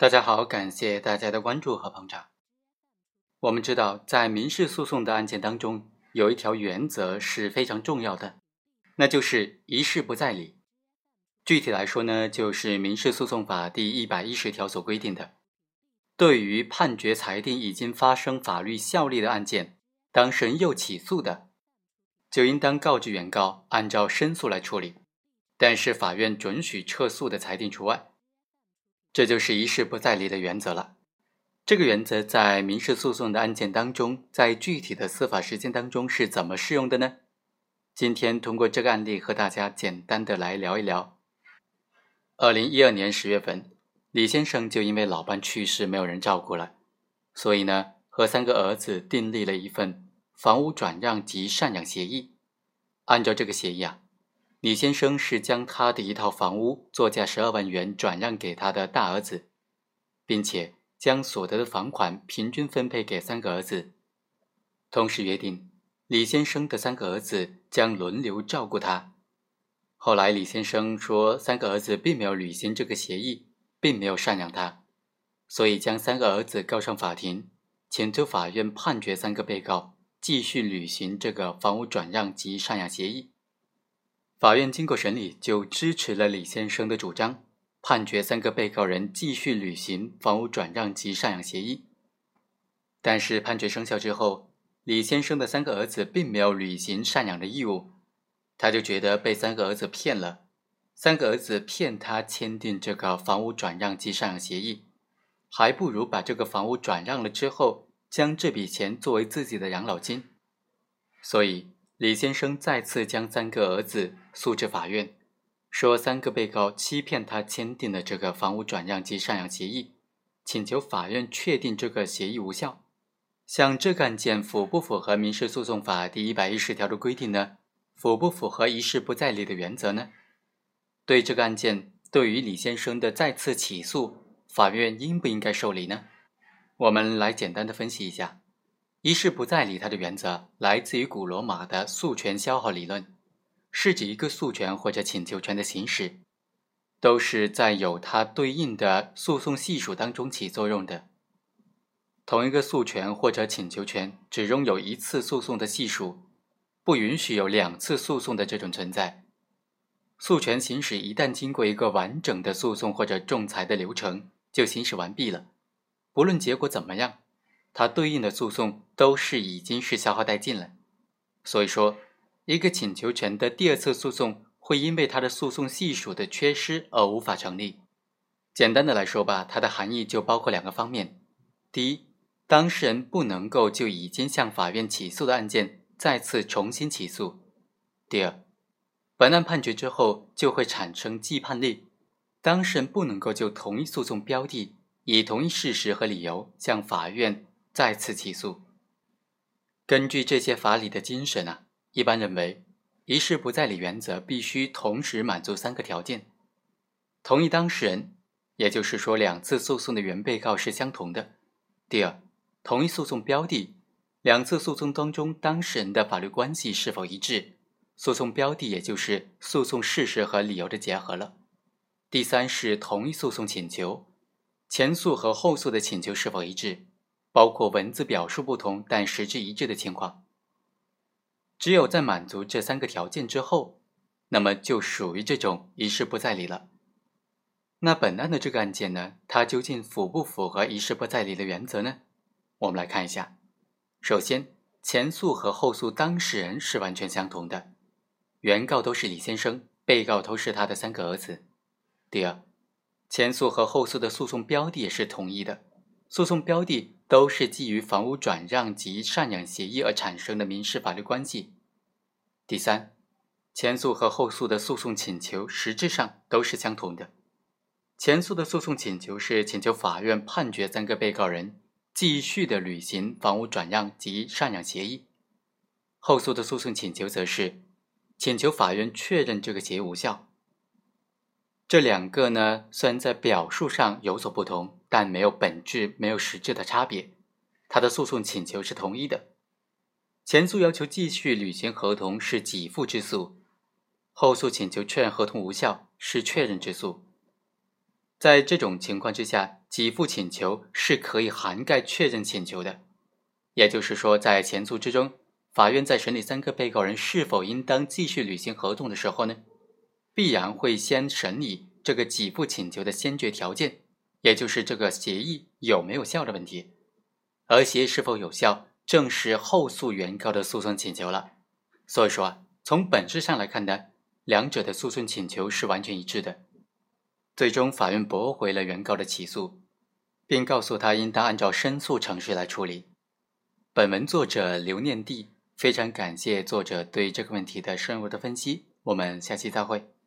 大家好，感谢大家的关注和捧场。我们知道，在民事诉讼的案件当中，有一条原则是非常重要的，那就是一事不再理。具体来说呢，就是《民事诉讼法》第一百一十条所规定的，对于判决裁定已经发生法律效力的案件，当事人又起诉的，就应当告知原告按照申诉来处理，但是法院准许撤诉的裁定除外。这就是一事不再理的原则了。这个原则在民事诉讼的案件当中，在具体的司法实践当中是怎么适用的呢？今天通过这个案例和大家简单的来聊一聊。二零一二年十月份，李先生就因为老伴去世，没有人照顾了，所以呢，和三个儿子订立了一份房屋转让及赡养协议。按照这个协议啊。李先生是将他的一套房屋作价十二万元转让给他的大儿子，并且将所得的房款平均分配给三个儿子，同时约定李先生的三个儿子将轮流照顾他。后来李先生说，三个儿子并没有履行这个协议，并没有赡养他，所以将三个儿子告上法庭，请求法院判决三个被告继续履行这个房屋转让及赡养协议。法院经过审理，就支持了李先生的主张，判决三个被告人继续履行房屋转让及赡养协议。但是判决生效之后，李先生的三个儿子并没有履行赡养的义务，他就觉得被三个儿子骗了，三个儿子骗他签订这个房屋转让及赡养协议，还不如把这个房屋转让了之后，将这笔钱作为自己的养老金，所以。李先生再次将三个儿子诉至法院，说三个被告欺骗他签订了这个房屋转让及赡养协议，请求法院确定这个协议无效。像这个案件符不符合民事诉讼法第一百一十条的规定呢？符不符合一事不再理的原则呢？对这个案件，对于李先生的再次起诉，法院应不应该受理呢？我们来简单的分析一下。一事不再理，它的原则来自于古罗马的诉权消耗理论，是指一个诉权或者请求权的行使，都是在有它对应的诉讼系数当中起作用的。同一个诉权或者请求权只拥有一次诉讼的系数，不允许有两次诉讼的这种存在。诉权行使一旦经过一个完整的诉讼或者仲裁的流程，就行使完毕了，不论结果怎么样。它对应的诉讼都是已经是消耗殆尽了，所以说，一个请求权的第二次诉讼会因为它的诉讼系数的缺失而无法成立。简单的来说吧，它的含义就包括两个方面：第一，当事人不能够就已经向法院起诉的案件再次重新起诉；第二，本案判决之后就会产生既判力，当事人不能够就同一诉讼标的以同一事实和理由向法院。再次起诉。根据这些法理的精神啊，一般认为，一事不再理原则必须同时满足三个条件：同一当事人，也就是说两次诉讼的原被告是相同的；第二，同一诉讼标的，两次诉讼当中当事人的法律关系是否一致，诉讼标的也就是诉讼事实和理由的结合了；第三是同一诉讼请求，前诉和后诉的请求是否一致。包括文字表述不同但实质一致的情况，只有在满足这三个条件之后，那么就属于这种一事不再理了。那本案的这个案件呢，它究竟符不符合一事不再理的原则呢？我们来看一下。首先，前诉和后诉当事人是完全相同的，原告都是李先生，被告都是他的三个儿子。第二，前诉和后诉的诉讼标的也是统一的。诉讼标的都是基于房屋转让及赡养协议而产生的民事法律关系。第三，前诉和后诉的诉讼请求实质上都是相同的。前诉的诉讼请求是请求法院判决三个被告人继续的履行房屋转让及赡养协议，后诉的诉讼请求则是请求法院确认这个协议无效。这两个呢，虽然在表述上有所不同，但没有本质、没有实质的差别。他的诉讼请求是同一的。前诉要求继续履行合同是给付之诉，后诉请求确认合同无效是确认之诉。在这种情况之下，给付请求是可以涵盖确认请求的。也就是说，在前诉之中，法院在审理三个被告人是否应当继续履行合同的时候呢，必然会先审理这个给付请求的先决条件，也就是这个协议有没有效的问题。而协议是否有效，正是后诉原告的诉讼请求了。所以说啊，从本质上来看呢，两者的诉讼请求是完全一致的。最终，法院驳回了原告的起诉，并告诉他应当按照申诉程序来处理。本文作者刘念娣非常感谢作者对这个问题的深入的分析。我们下期再会。